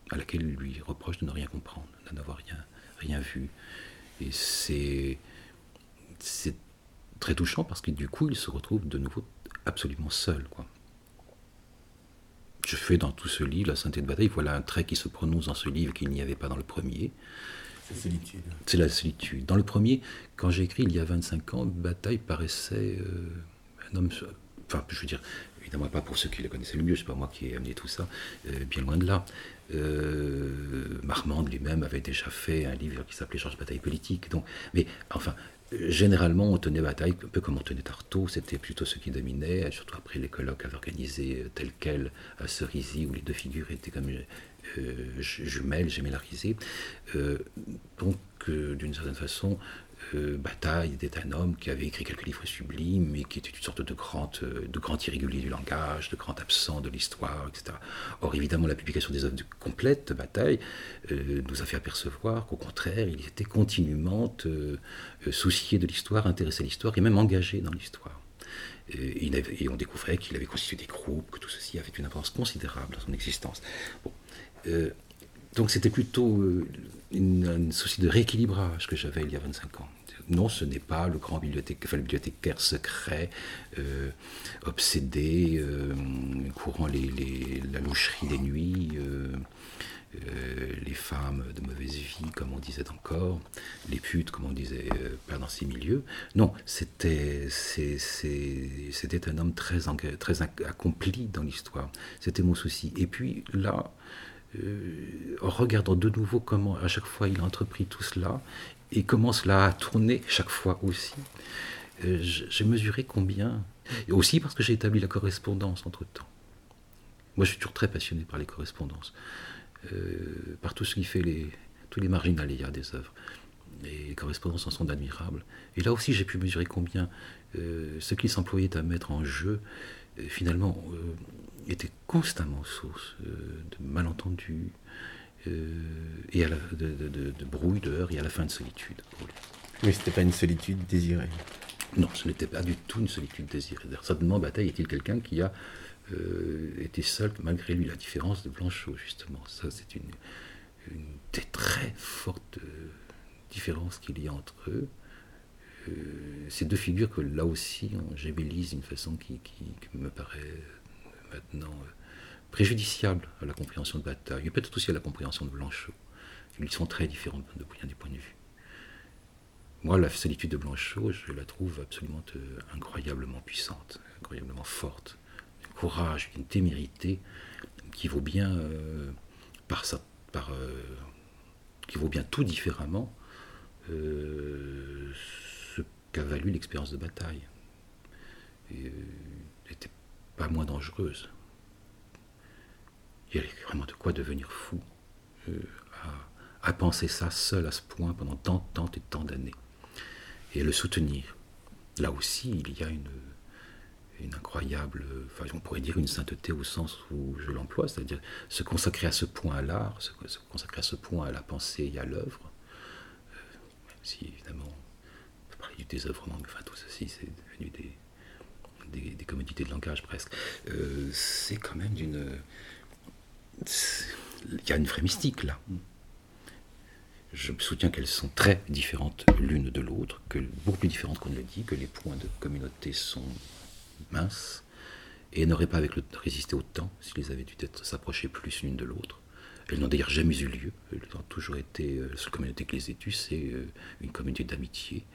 Speaker 2: à laquelle il lui reproche de ne rien comprendre, de n'avoir rien, rien vu. Et c'est c'est très touchant parce que du coup, il se retrouve de nouveau absolument seul. Quoi. Je fais dans tout ce livre la sainteté de bataille. Voilà un trait qui se prononce dans ce livre qu'il n'y avait pas dans le premier.
Speaker 1: C'est la solitude.
Speaker 2: C'est la solitude. Dans le premier, quand j'ai écrit il y a 25 ans, Bataille paraissait euh, un homme, enfin, je veux dire, évidemment pas pour ceux qui le connaissaient le mieux, c'est pas moi qui ai amené tout ça, bien loin de là. Marmande lui-même avait déjà fait un livre qui s'appelait Georges Bataille politique. Donc, mais enfin, Généralement, on tenait bataille, un peu comme on tenait Artaud, c'était plutôt ceux qui dominaient, surtout après les colloques avaient organisé tel quel à Cerisy, où les deux figures étaient comme euh, jumelles, gémellarisées. Euh, donc, euh, d'une certaine façon, euh, Bataille était un homme qui avait écrit quelques livres sublimes, mais qui était une sorte de grand, euh, irrégulier du langage, de grand absent de l'histoire, etc. Or, évidemment, la publication des œuvres complètes de Bataille euh, nous a fait apercevoir qu'au contraire, il était continuellement soucié de l'histoire, intéressé à l'histoire et même engagé dans l'histoire. Et, on découvrait qu'il avait constitué des groupes, que tout ceci avait une importance considérable dans son existence. donc c'était plutôt un souci de rééquilibrage que j'avais il y a 25 ans non, ce n'est pas le grand bibliothécaire, secret, euh, obsédé, euh, courant les, la loucherie des nuits, euh, les femmes de mauvaise vie, comme on disait encore, les putes, comme on disait pas dans ces milieux. Non, c'était c'était un homme très, très accompli dans l'histoire. C'était mon souci. Et puis là, en regardant de nouveau comment à chaque fois il a entrepris tout cela, et comment cela a tourné chaque fois aussi. Euh, j'ai mesuré combien, et aussi parce que j'ai établi la correspondance entre-temps. Moi, je suis toujours très passionné par les correspondances, euh, par tout ce qui fait les, tous les marginalia des œuvres. Les correspondances en sont admirables. Et là aussi, j'ai pu mesurer combien euh, ce qui s'employait à mettre en jeu, finalement, était constamment source de malentendus, euh, et à la, de, de, brouille, de heurts et à la fin de solitude.
Speaker 1: Mais ce n'était pas une solitude désirée.
Speaker 2: Non, ce n'était pas du tout une solitude désirée. Certainement, Bataille est-il quelqu'un qui a euh, été seul malgré lui, la différence de Blanchot, justement. Ça, c'est une, une, des très fortes euh, différences qu'il y a entre eux. ces deux figures que là aussi on gémélise d'une façon qui, qui, me paraît maintenant préjudiciable à la compréhension de Bataille, et peut-être aussi à la compréhension de Blanchot. Ils sont très différents de bien des points de vue. Moi, la solitude de Blanchot, je la trouve absolument euh, incroyablement puissante, incroyablement forte. Un courage, une témérité qui vaut bien euh, par par, euh, qui vaut bien tout différemment ce qu'a valu l'expérience de bataille. Pas moins dangereuse il y avait vraiment de quoi devenir fou euh, à, penser ça seul à ce point pendant tant, tant et tant d'années. Et le soutenir. Là aussi, il y a une, une incroyable, enfin, on pourrait dire une sainteté au sens où je l'emploie, c'est-à-dire se consacrer à ce point à l'art, se, consacrer à ce point à la pensée et à l'œuvre. Euh, si évidemment, on peut parler du désœuvrement, mais enfin tout ceci, c'est devenu des, des, commodités de langage presque. Euh, c'est quand même d'une il y a une vraie mystique là. Je soutiens qu'elles sont très différentes l'une de l'autre, que beaucoup plus différentes qu'on ne le dit, que les points de communauté sont minces et n'auraient pas avec résisté au temps s'ils avaient dû s'approcher plus l'une de l'autre. Elles n'ont d'ailleurs jamais eu lieu. Elles ont toujours été, euh, la communauté qui les c'est euh, une communauté d'amitié,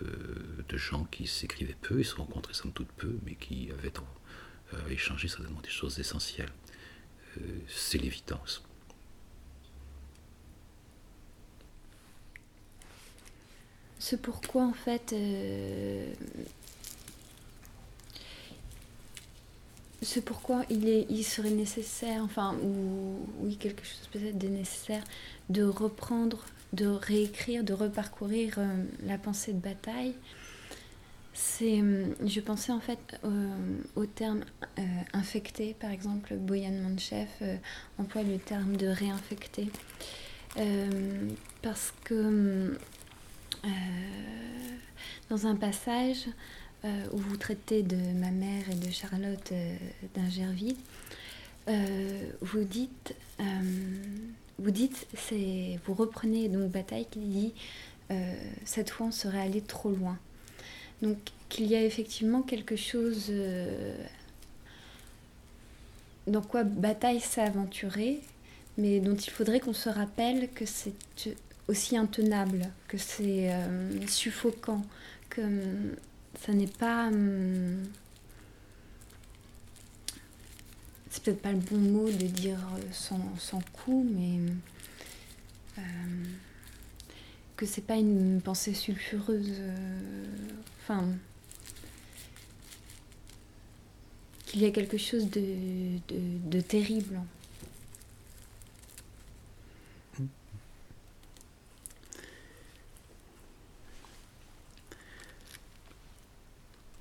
Speaker 2: de gens qui s'écrivaient peu, ils se rencontraient somme toute peu, mais qui avaient échangé certainement des choses essentielles. Euh, c'est l'évidence.
Speaker 3: Ce pourquoi, en fait, euh, ce pourquoi il serait nécessaire, enfin, ou oui, quelque chose peut-être de nécessaire, de reprendre, de réécrire, de reparcourir euh, la pensée de bataille c'est, euh, je pensais en fait euh, au terme infecté, par exemple, Boyan Manchef emploie le terme de réinfecté. parce que dans un passage où vous traitez de ma mère et de Charlotte d'Ingerville, vous dites, vous dites, vous reprenez donc Bataille qui dit cette fois on serait allé trop loin. Donc qu'il y a effectivement quelque chose euh, dans quoi Bataille s'est aventuré, mais dont il faudrait qu'on se rappelle que c'est aussi intenable, que c'est euh, suffocant, que ça n'est pas... Hum, c'est peut-être pas le bon mot de dire sans, sans coup, mais que c'est pas une pensée sulfureuse. Enfin. qu'il y a quelque chose de, de terrible.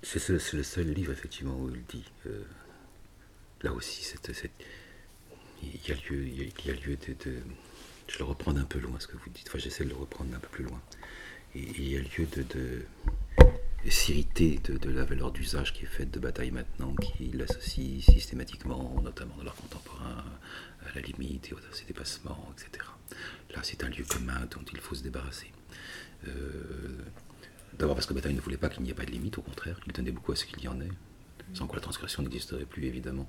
Speaker 2: C'est le seul livre, effectivement, où il dit. Euh, là aussi, il y a lieu, il y a, lieu de, Je le reprends d'un peu loin, ce que vous dites. Enfin, j'essaie de le reprendre d'un peu plus loin. Il y a lieu de, s'irriter de, la valeur d'usage qui est faite de bataille maintenant, qui l'associe systématiquement, notamment dans l'art contemporain, à la limite et aux dépassements, etc. Là, c'est un lieu commun dont il faut se débarrasser. Euh, D'abord parce que Bataille ne voulait pas qu'il n'y ait pas de limite, au contraire, il tenait beaucoup à ce qu'il y en ait, sans quoi la transgression n'existerait plus, évidemment,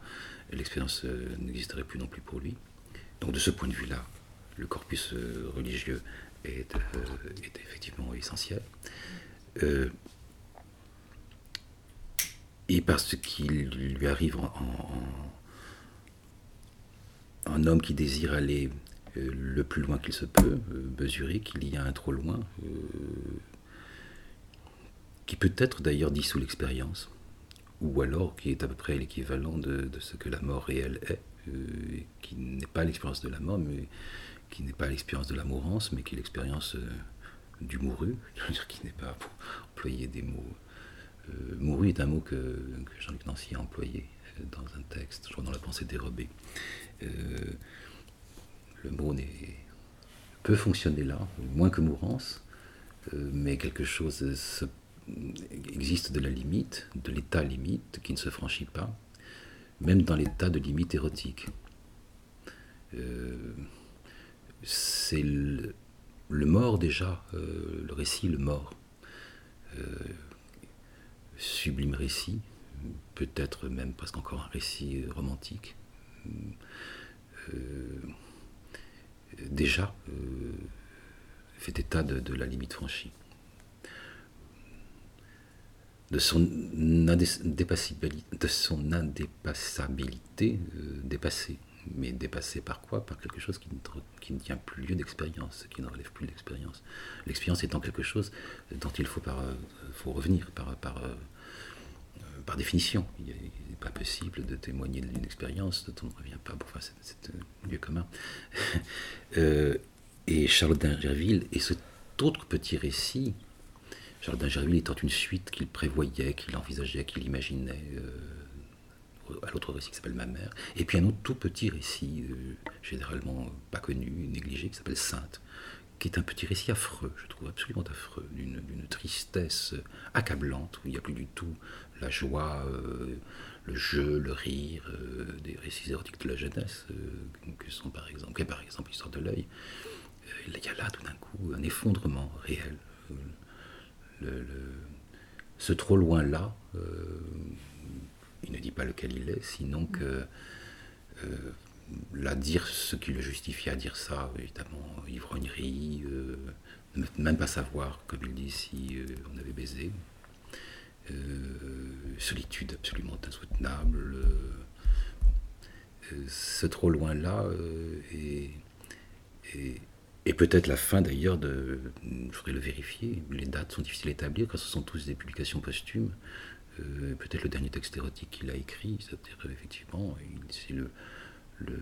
Speaker 2: l'expérience euh, n'existerait plus non plus pour lui. Donc de ce point de vue-là, le corpus euh, religieux est, euh, est, effectivement essentiel. et parce qu'il lui arrive en, homme qui désire aller le plus loin qu'il se peut, mesurer qu'il y a un trop loin, qui peut être d'ailleurs dissous l'expérience, ou alors qui est à peu près l'équivalent de, ce que la mort réelle est, euh, qui n'est pas l'expérience de la mort, mais qui n'est pas l'expérience de la mourance, mais qui est l'expérience euh, du mouru, qui n'est pas pour employer des mots. Euh, mouru est un mot que, que Jean-Luc Nancy a employé dans un texte, je dans La pensée dérobée. le mot peut fonctionner là, moins que mourance, mais quelque chose se existe de la limite, de l'état limite qui ne se franchit pas, même dans l'état de limite érotique. Euh, c'est le, mort déjà, euh, le récit, le mort. Euh, sublime récit, peut-être même presque encore un récit romantique. déjà fait état de la limite franchie de son, de son indépassabilité euh, dépassée. Mais dépassée par quoi? Par quelque chose qui ne, tient plus lieu d'expérience, qui ne relève plus d'expérience. L'expérience étant quelque chose dont il faut, par, euh, faut revenir par, par, euh, par définition. Il n'est pas possible de témoigner d'une expérience dont on ne revient pas. enfin, c'est un lieu commun. et Charles d'Ingerville et cet autre petit récit Jardin Gerville étant une suite qu'il prévoyait, qu'il envisageait, qu'il imaginait, euh, à l'autre récit qui s'appelle Ma mère, et puis un autre tout petit récit, euh, généralement pas connu, négligé, qui s'appelle Sainte, qui est un petit récit affreux, je trouve absolument affreux, d'une tristesse accablante, où il n'y a plus du tout la joie, euh, le jeu, le rire, des récits érotiques de la jeunesse, que sont par exemple, par exemple l'histoire de l'œil. il y a là tout d'un coup un effondrement réel ce trop loin-là, euh, il ne dit pas lequel il est, sinon que euh, là, dire ce qui le justifie à dire ça, évidemment, ivrognerie, euh, ne même pas savoir, comme il dit, si on avait baisé, solitude absolument insoutenable, ce trop loin-là est et peut-être la fin d'ailleurs de. Il faudrait le vérifier. Les dates sont difficiles à établir car ce sont tous des publications posthumes. Euh, peut-être le dernier texte érotique qu'il a écrit, c'est-à-dire effectivement, c'est le, le,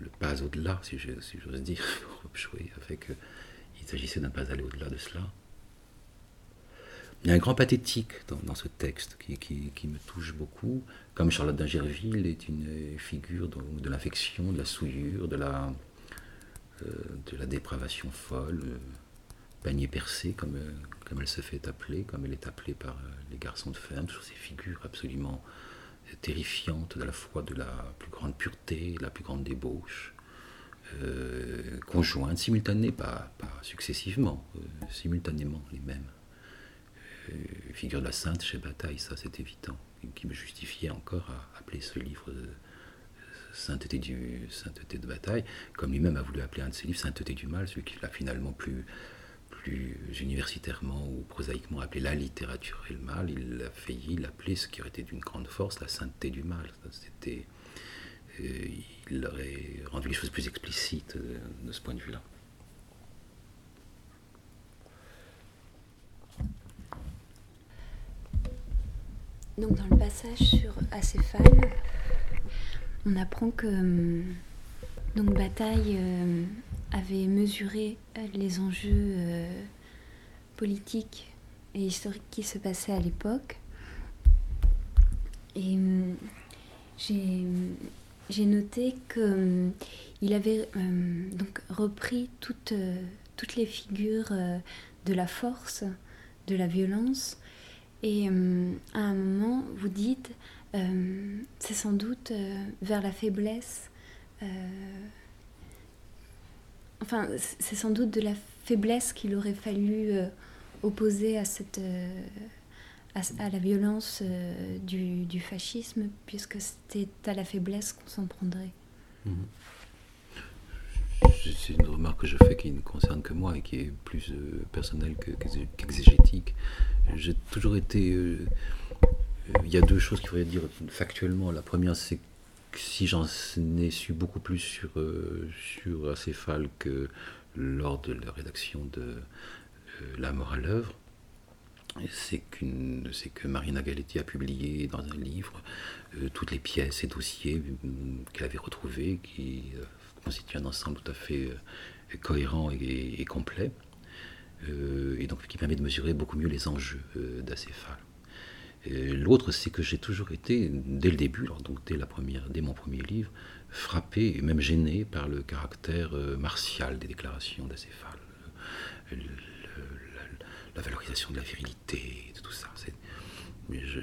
Speaker 2: le, pas au-delà, si j'ose dire, pour jouer, avec. il s'agissait d'un pas aller au-delà de cela. Il y a un grand pathétique dans, ce texte qui, me touche beaucoup, comme Charlotte d'Ingerville est une figure de, de l'infection, de la souillure, de la, euh, de la dépravation folle, euh, panier percé, comme, euh, comme elle se fait appeler, comme elle est appelée par les garçons de ferme, sur ces figures absolument terrifiantes, à la fois de la plus grande pureté, la plus grande débauche, conjointes, simultanées, pas, pas successivement, simultanément les mêmes. figure de la sainte chez Bataille, ça c'est évident, qui me justifiait encore à appeler ce livre sainteté, du, sainteté de bataille, comme lui-même a voulu appeler un de ses livres Sainteté du mal, celui qu'il a finalement plus, plus universitairement ou prosaïquement appelé la littérature et le mal, il a failli l'appeler ce qui aurait été d'une grande force la sainteté du mal. C'était il aurait rendu les choses plus explicites de ce point de vue-là.
Speaker 3: Donc dans le passage sur Acéphale, on apprend que hum, donc Bataille euh, avait mesuré euh, les enjeux euh, politiques et historiques qui se passaient à l'époque. Et hum, j'ai noté qu'il avait donc repris toutes, toutes les figures de la force, de la violence, et à un moment, vous dites, euh, c'est sans doute euh, vers la faiblesse, enfin, c'est sans doute de la faiblesse qu'il aurait fallu opposer à, cette, à, la violence du, fascisme, puisque c'était à la faiblesse qu'on s'en prendrait. Mhm
Speaker 2: c'est une remarque que je fais qui ne concerne que moi et qui est plus euh, personnelle qu'exégétique. J'ai toujours été. Euh, il y a deux choses qu'il faudrait dire factuellement. La première, c'est que si j'en ai su beaucoup plus sur, euh, Acéphale que lors de la rédaction de La mort à l'œuvre, c'est que Marina Galetti a publié dans un livre toutes les pièces et dossiers qu'elle avait retrouvés, qui constitue un ensemble tout à fait euh, cohérent et, complet, euh, et donc qui permet de mesurer beaucoup mieux les enjeux euh, d'acéphale. L'autre, c'est que j'ai toujours été, dès le début, donc dès, la première, dès mon premier livre, frappé et même gêné par le caractère martial des déclarations d'acéphale, la, valorisation de la virilité, de tout ça. Mais je,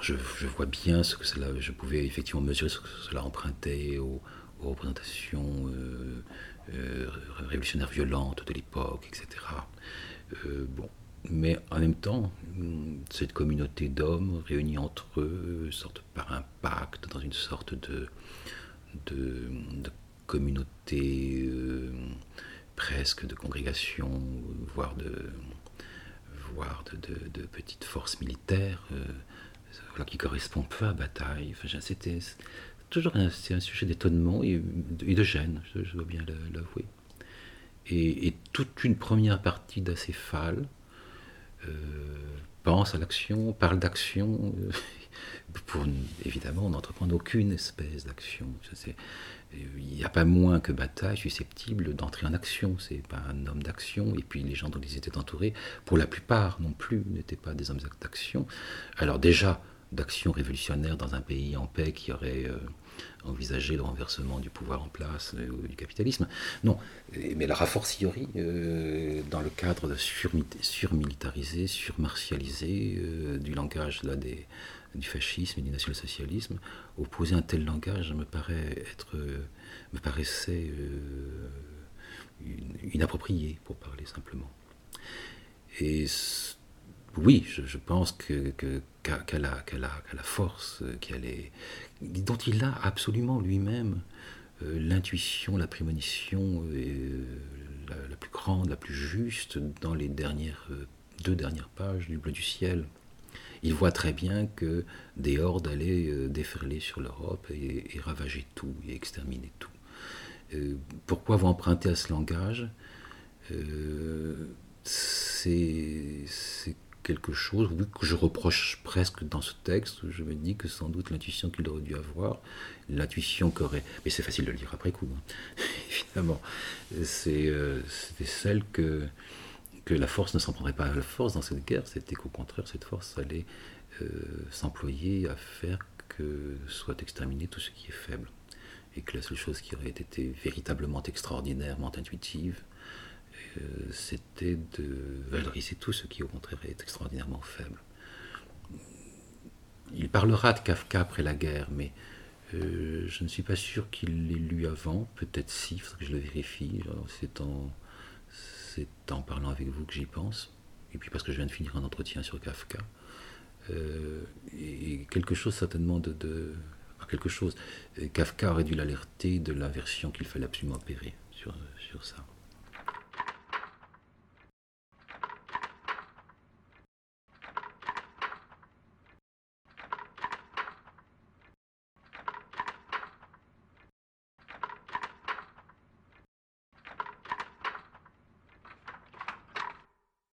Speaker 2: je, vois bien ce que cela, je pouvais effectivement mesurer ce que cela empruntait au, représentations euh, euh, révolutionnaires violentes de l'époque, etc. Euh, bon. Mais en même temps, cette communauté d'hommes réunis entre eux, sorte par un pacte, dans une sorte de, de, communauté presque de congrégation, voire de, voire de, de, petites forces militaires, qui correspond peu à bataille. Enfin, c'était toujours un, un sujet d'étonnement et, de gêne, je, dois bien l'avouer. Et, toute une première partie d'Acéphale euh, pense à l'action, parle d'action, euh, pour évidemment n'entreprendre aucune espèce d'action. Il n'y a pas moins que Bataille susceptible d'entrer en action. C'est pas un homme d'action. Et puis les gens dont ils étaient entourés, pour la plupart non plus, n'étaient pas des hommes d'action. Alors déjà, d'action révolutionnaire dans un pays en paix qui aurait euh, envisagé le renversement du pouvoir en place, euh, du capitalisme. Non, mais la rafforcierie, euh, dans le cadre de surmilitarisé, surmartialisé du langage là, des, du fascisme et du national-socialisme, opposer un tel langage me, paraît être, me paraissait inapproprié, pour parler simplement. Et oui, je, pense que, qu'elle a, la force, dont il a absolument lui-même euh, l'intuition, la prémonition euh, la, plus grande, la plus juste dans les dernières, euh, deux dernières pages du Bleu du ciel. Il voit très bien que des hordes allaient déferler sur l'Europe et, et, ravager tout et exterminer tout. pourquoi vous emprunter à ce langage? C'est quelque chose que je reproche presque dans ce texte. Je me dis que sans doute l'intuition qu'il aurait dû avoir, l'intuition qu'aurait. Mais c'est facile de le lire après coup, hein. évidemment. C'est, euh, celle que, que la force ne s'en prendrait pas à la force dans cette guerre, c'était qu'au contraire, cette force allait euh, s'employer à faire que soit exterminé tout ce qui est faible. Et que la seule chose qui aurait été véritablement extraordinairement intuitive, c'était de valoriser tout ce qui au contraire est extraordinairement faible. Il parlera de Kafka après la guerre, mais euh, je ne suis pas sûr qu'il l'ait lu avant, peut-être si, il faudrait que je le vérifie. C'est en, parlant avec vous que j'y pense, et puis parce que je viens de finir un entretien sur Kafka. Euh, et quelque chose certainement de, de quelque chose. Kafka aurait dû l'alerter de la version qu'il fallait absolument opérer sur, sur ça.